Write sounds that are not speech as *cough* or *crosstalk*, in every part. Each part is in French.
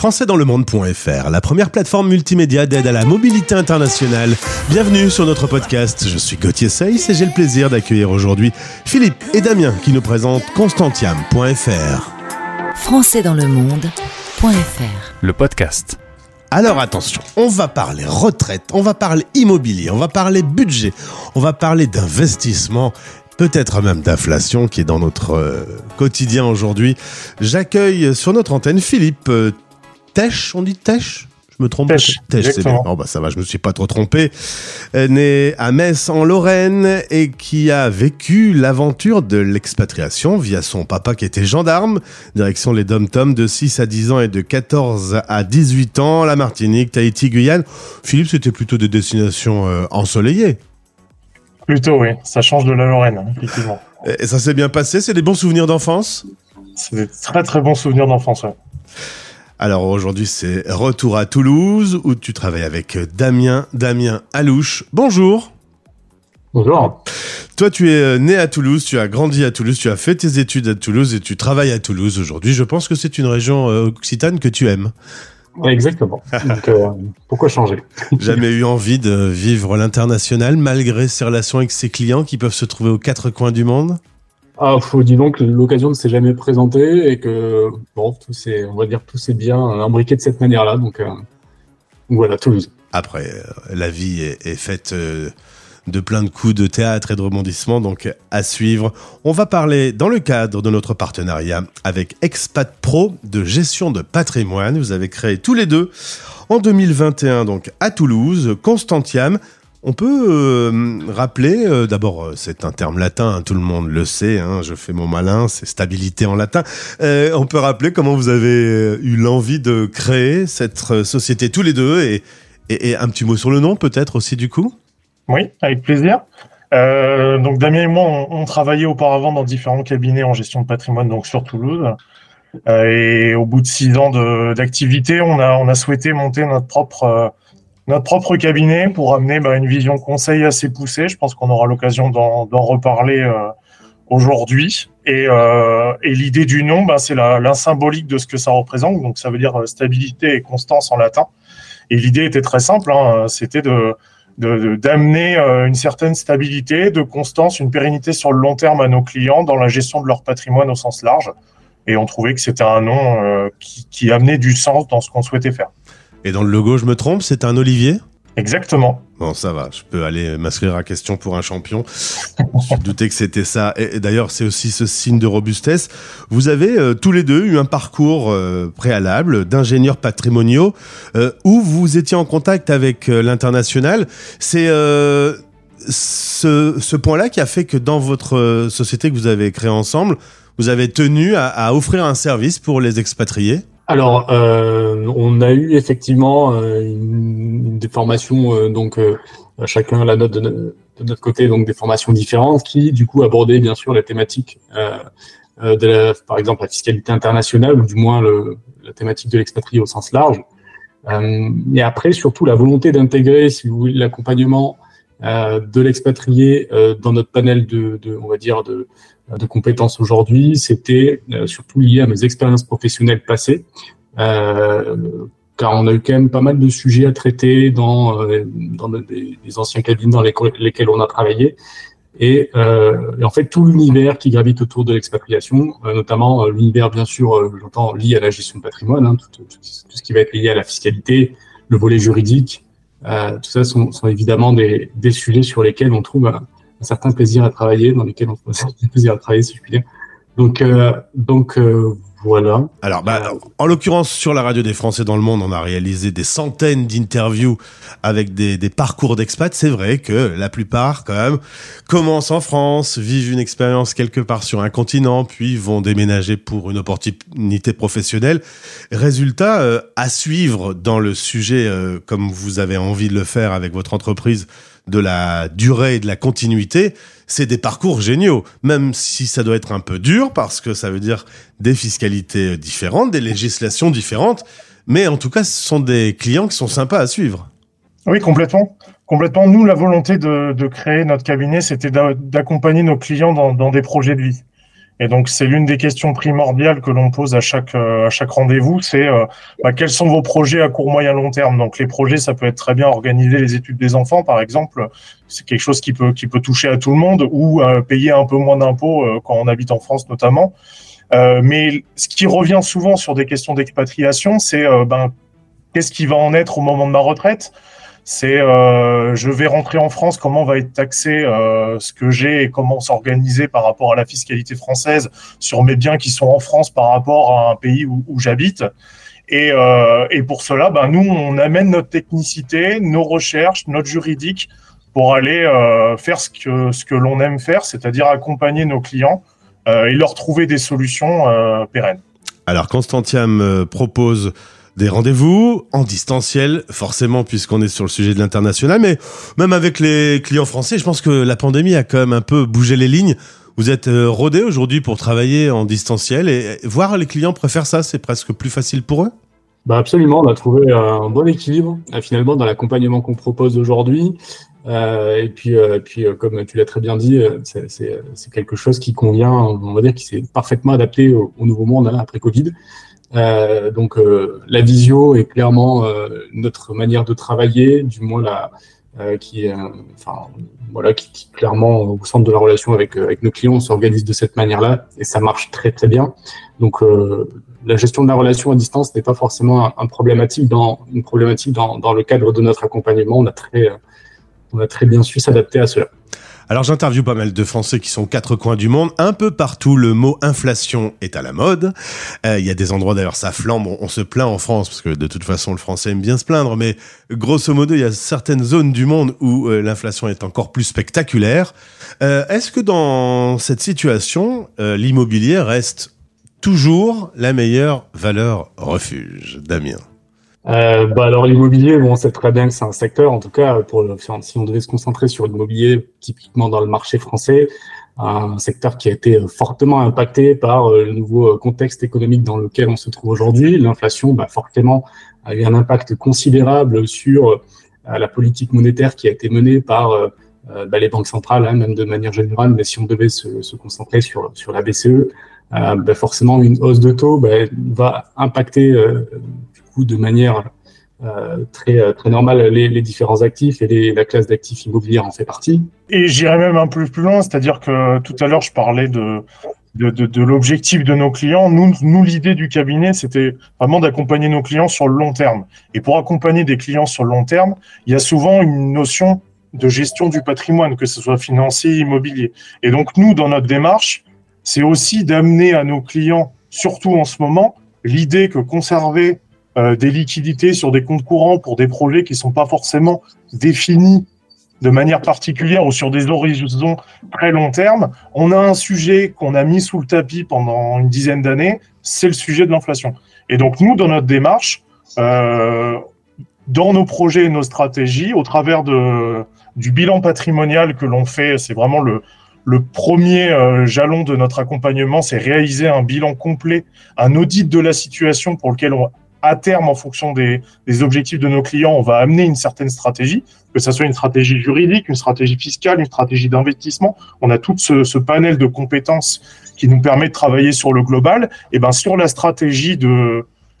françaisdanslemonde.fr, la première plateforme multimédia d'aide à la mobilité internationale. Bienvenue sur notre podcast. Je suis Gauthier Seyss et j'ai le plaisir d'accueillir aujourd'hui Philippe et Damien qui nous présentent constantiam.fr. françaisdanslemonde.fr Le podcast. Alors attention, on va parler retraite, on va parler immobilier, on va parler budget, on va parler d'investissement peut-être même d'inflation qui est dans notre euh, quotidien aujourd'hui. J'accueille sur notre antenne Philippe Tesch, on dit Tesch je me trompe Tesch, c'est bien. Oh bah ça va, je me suis pas trop trompé. Euh, Né à Metz en Lorraine et qui a vécu l'aventure de l'expatriation via son papa qui était gendarme, direction les dom-toms de 6 à 10 ans et de 14 à 18 ans, la Martinique, Tahiti, Guyane. Philippe, c'était plutôt des destinations euh, ensoleillées. Plutôt, oui. Ça change de la Lorraine, hein, effectivement. Et ça s'est bien passé, c'est des bons souvenirs d'enfance? C'est des très très bons souvenirs d'enfance. ouais. Alors aujourd'hui c'est retour à Toulouse où tu travailles avec Damien, Damien Alouche. Bonjour Bonjour. Toi tu es euh, né à Toulouse, tu as grandi à Toulouse, tu as fait tes études à Toulouse et tu travailles à Toulouse aujourd'hui. Je pense que c'est une région euh, occitane que tu aimes. Exactement. *laughs* Donc, euh, pourquoi changer? *laughs* Jamais eu envie de vivre l'international malgré ses relations avec ses clients qui peuvent se trouver aux quatre coins du monde? Ah, faut dis donc, l'occasion ne s'est jamais présentée et que bon, tout s'est, on va dire, tout s'est bien imbriqué de cette manière-là. Donc, euh, voilà, Toulouse. Après, euh, la vie est, faite euh, de plein de coups de théâtre et de rebondissements, donc à suivre. On va parler dans le cadre de notre partenariat avec Expat Pro de gestion de patrimoine. Vous avez créé tous les deux en 2021, donc à Toulouse, Constantiam. On peut euh, rappeler, euh, d'abord, euh, c'est un terme latin, hein, tout le monde le sait, hein, je fais mon malin, c'est stabilité en latin. Euh, on peut rappeler comment vous avez euh, eu l'envie de créer cette euh, société tous les deux et, et, et un petit mot sur le nom peut-être aussi du coup? Oui, avec plaisir. Donc Damien et moi, on, on travaillait auparavant dans différents cabinets en gestion de patrimoine, donc sur Toulouse. Et au bout de six ans d'activité, on a, on a souhaité monter notre propre, notre propre cabinet pour amener bah, une vision conseil assez poussée. Je pense qu'on aura l'occasion d'en reparler euh, aujourd'hui. Et, euh, et l'idée du nom, bah, c'est la, symbolique de ce que ça représente. Donc ça veut dire euh, stabilité et constance en latin. Et l'idée était très simple, hein, c'était d'amener une certaine stabilité, de constance, une pérennité sur le long terme à nos clients dans la gestion de leur patrimoine au sens large. Et on trouvait que c'était un nom qui, qui amenait du sens dans ce qu'on souhaitait faire. Et dans le logo, je me trompe, c'est un olivier? Exactement. Bon, ça va, je peux aller m'inscrire à question pour un champion. Je me douté que c'était ça. Et, d'ailleurs, c'est aussi ce signe de robustesse. Vous avez euh, tous les deux eu un parcours euh, préalable d'ingénieurs patrimoniaux euh, où vous étiez en contact avec l'international. C'est ce, ce point-là qui a fait que dans votre société que vous avez créée ensemble, vous avez tenu à, à offrir un service pour les expatriés? Alors, euh, on a eu effectivement euh, des formations, euh, donc euh, chacun la note de, no- de notre côté, donc des formations différentes qui, du coup, abordaient bien sûr la thématique de la, par exemple, la fiscalité internationale ou du moins la thématique de l'expatrié au sens large. Et après, surtout, la volonté d'intégrer, si vous voulez, l'accompagnement de l'expatrié euh, dans notre panel de, on va dire, de, de compétences aujourd'hui, c'était euh, surtout lié à mes expériences professionnelles passées, euh, car on a eu quand même pas mal de sujets à traiter dans, euh, dans des, anciens cabinets dans lesquels, on a travaillé, et, euh, en fait tout l'univers qui gravite autour de l'expatriation, euh, notamment euh, l'univers bien sûr, euh, j'entends lié à la gestion de patrimoine, hein, tout, tout- ce qui va être lié à la fiscalité, le volet juridique, euh, tout ça sont, sont évidemment des, des sujets sur lesquels on trouve un, un certain plaisir à travailler, dans lesquels on trouve un certain plaisir à travailler, si je puis dire. Donc, euh, donc euh, voilà. Alors, bah, en l'occurrence, sur la radio des Français dans le monde, on a réalisé des centaines d'interviews avec des, parcours d'expats. C'est vrai que la plupart, quand même, commencent en France, vivent une expérience quelque part sur un continent, puis vont déménager pour une opportunité professionnelle. Résultat, euh, à suivre dans le sujet, euh, comme vous avez envie de le faire avec votre entreprise, de la durée et de la continuité, c'est des parcours géniaux, même si ça doit être un peu dur parce que ça veut dire des fiscalités différentes, des législations différentes, mais en tout cas, ce sont des clients qui sont sympas à suivre. Oui, complètement. Complètement. Nous, la volonté de, créer notre cabinet, c'était d'a- d'accompagner nos clients dans des projets de vie. Et donc, c'est l'une des questions primordiales que l'on pose à chaque, euh, à chaque rendez-vous, c'est euh, bah, quels sont vos projets à court, moyen, long terme? Donc, les projets, ça peut être très bien organiser les études des enfants, par exemple. C'est quelque chose qui peut, qui peut toucher à tout le monde ou euh, payer un peu moins d'impôts quand on habite en France, notamment. mais ce qui revient souvent sur des questions d'expatriation, c'est ben, qu'est-ce qui va en être au moment de ma retraite? C'est euh, je vais rentrer en France, comment va être taxé euh, ce que j'ai et comment s'organiser par rapport à la fiscalité française sur mes biens qui sont en France par rapport à un pays où, j'habite. Et, euh, et, pour cela, ben, nous, on amène notre technicité, nos recherches, notre juridique pour aller faire ce que, ce que l'on aime faire, c'est-à-dire accompagner nos clients et leur trouver des solutions pérennes. Alors, Constantiam propose des rendez-vous en distanciel, forcément, puisqu'on est sur le sujet de l'international, mais même avec les clients français, je pense que la pandémie a quand même un peu bougé les lignes. Vous êtes euh, rodé aujourd'hui pour travailler en distanciel et voir les clients préfèrent ça, c'est presque plus facile pour eux? Bah absolument, on a trouvé un bon équilibre euh, finalement dans l'accompagnement qu'on propose aujourd'hui. Euh, et puis, euh, puis comme tu l'as très bien dit, c'est quelque chose qui convient, on va dire, qui s'est parfaitement adapté au, au nouveau monde hein, après Covid. Euh, donc euh, la visio est clairement euh, notre manière de travailler, du moins la, qui est, enfin voilà, qui, qui, clairement au centre de la relation avec avec nos clients, on s'organise de cette manière-là et ça marche très très bien. Donc la gestion de la relation à distance n'est pas forcément un, un, problématique dans une problématique dans, dans le cadre de notre accompagnement. On a très on a très bien su s'adapter à cela. Alors j'interviewe pas mal de Français qui sont quatre coins du monde. Un peu partout, le mot inflation est à la mode. Euh, il y a des endroits d'ailleurs, ça flambe. On, se plaint en France parce que de toute façon, le Français aime bien se plaindre. Mais grosso modo, il y a certaines zones du monde où euh, l'inflation est encore plus spectaculaire. Euh, est-ce que dans cette situation, l'immobilier reste toujours la meilleure valeur refuge, Damien euh, bah alors l'immobilier, bon, on sait très bien que c'est un secteur, en tout cas, pour le, si on devait se concentrer sur l'immobilier, typiquement dans le marché français, un secteur qui a été fortement impacté par euh, le nouveau contexte économique dans lequel on se trouve aujourd'hui. L'inflation, bah, forcément, a eu un impact considérable sur euh, la politique monétaire qui a été menée par euh, bah, les banques centrales, hein, même de manière générale. Mais si on devait se, se concentrer sur, sur la BCE, bah, forcément, une hausse de taux bah, va impacter de manière euh, très, euh, très normale les, différents actifs et la classe d'actifs immobiliers en fait partie. Et j'irais même un peu plus loin, c'est-à-dire que tout à l'heure je parlais de, de, l'objectif de nos clients. Nous l'idée du cabinet, c'était vraiment d'accompagner nos clients sur le long terme. Et pour accompagner des clients sur le long terme, il y a souvent une notion de gestion du patrimoine, que ce soit financier, immobilier. Et donc nous, dans notre démarche, c'est aussi d'amener à nos clients, surtout en ce moment, l'idée que conserver euh, des liquidités sur des comptes courants pour des projets qui sont pas forcément définis de manière particulière ou sur des horizons très long terme. On a un sujet qu'on a mis sous le tapis pendant une dizaine d'années, c'est le sujet de l'inflation. Et donc nous, dans notre démarche, euh, dans nos projets et nos stratégies, au travers du bilan patrimonial que l'on fait, c'est vraiment le, le premier euh, jalon de notre accompagnement, c'est réaliser un bilan complet, un audit de la situation pour lequel on, à terme, en fonction des, objectifs de nos clients, on va amener une certaine stratégie, que ce soit une stratégie juridique, une stratégie fiscale, une stratégie d'investissement. On a tout ce, panel de compétences qui nous permet de travailler sur le global. Et ben sur la stratégie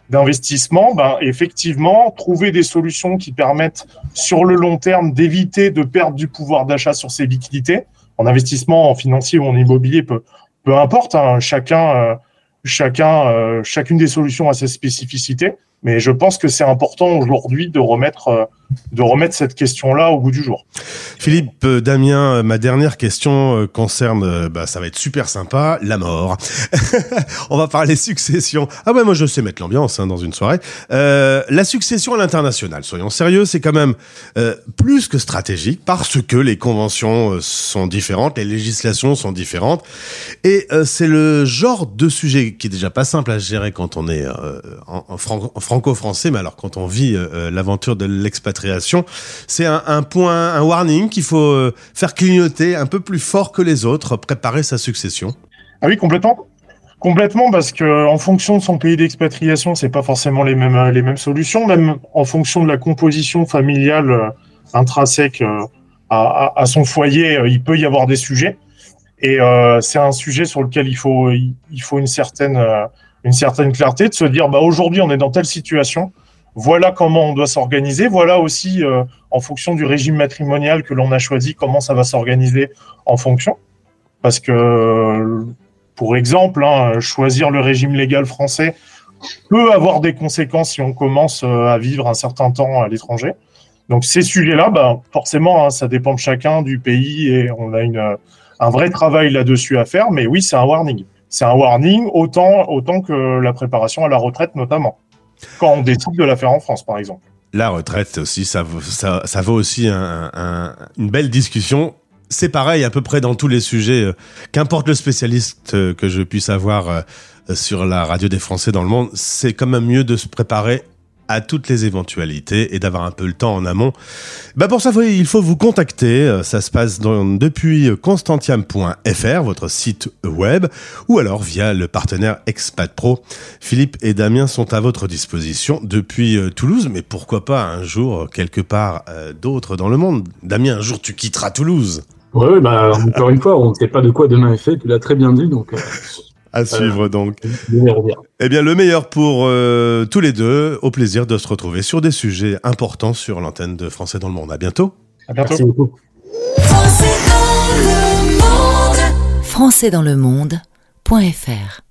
d'investissement, ben effectivement, trouver des solutions qui permettent sur le long terme d'éviter de perdre du pouvoir d'achat sur ces liquidités. En investissement, en financier ou en immobilier, peu, importe, hein, chacun euh, chacun, euh, chacune des solutions a ses spécificités. Mais je pense que c'est important aujourd'hui de remettre, euh, de remettre cette question-là au bout du jour. Philippe, euh, Damien, euh, ma dernière question concerne, bah, ça va être super sympa, la mort. *laughs* On va parler succession. Ah ouais, moi je sais mettre l'ambiance hein, dans une soirée. La succession à l'international, soyons sérieux, c'est quand même plus que stratégique parce que les conventions sont différentes, les législations sont différentes, et c'est le genre de sujet qui est déjà pas simple à gérer quand on est en, en, en franco-français, mais alors quand on vit euh, euh, l'aventure de l'expatriation, c'est un, point, un warning qu'il faut euh, faire clignoter un peu plus fort que les autres, préparer sa succession. Ah oui, complètement. Complètement, parce que en fonction de son pays d'expatriation, c'est pas forcément les mêmes les mêmes solutions. Même en fonction de la composition familiale intrinsèque à, son foyer, il peut y avoir des sujets. Et c'est un sujet sur lequel il faut, il faut une certaine, une certaine clarté de se dire, bah, aujourd'hui, on est dans telle situation. Voilà comment on doit s'organiser. Voilà aussi, euh, en fonction du régime matrimonial que l'on a choisi, comment ça va s'organiser en fonction. Parce que, pour exemple, hein, choisir le régime légal français peut avoir des conséquences si on commence à vivre un certain temps à l'étranger. Donc ces sujets-là, bah, forcément, hein, ça dépend de chacun, du pays, et on a une, un vrai travail là-dessus à faire. Mais oui, c'est un warning. C'est un warning autant, autant que la préparation à la retraite, notamment, quand on décide de la faire en France, par exemple. La retraite aussi, ça, ça, ça vaut aussi un, un, une belle discussion. C'est pareil à peu près dans tous les sujets. Euh, qu'importe le spécialiste euh, que je puisse avoir euh, sur la radio des Français dans le monde, c'est quand même mieux de se préparer à toutes les éventualités et d'avoir un peu le temps en amont. Bah pour ça, il faut vous contacter. Euh, ça se passe dans, depuis constantiam.fr, votre site web, ou alors via le partenaire Expat Pro. Philippe et Damien sont à votre disposition depuis euh, Toulouse, mais pourquoi pas un jour quelque part euh, d'autre dans le monde. Damien, un jour tu quitteras Toulouse. Oui, bah, encore une fois, on ne sait pas de quoi demain est fait, tu l'as très bien dit, donc à suivre donc. Eh bien, le meilleur pour euh, tous les deux. Au plaisir de se retrouver sur des sujets importants sur l'antenne de Français dans le monde. À bientôt. À bientôt. Merci beaucoup. Français dans le monde.fr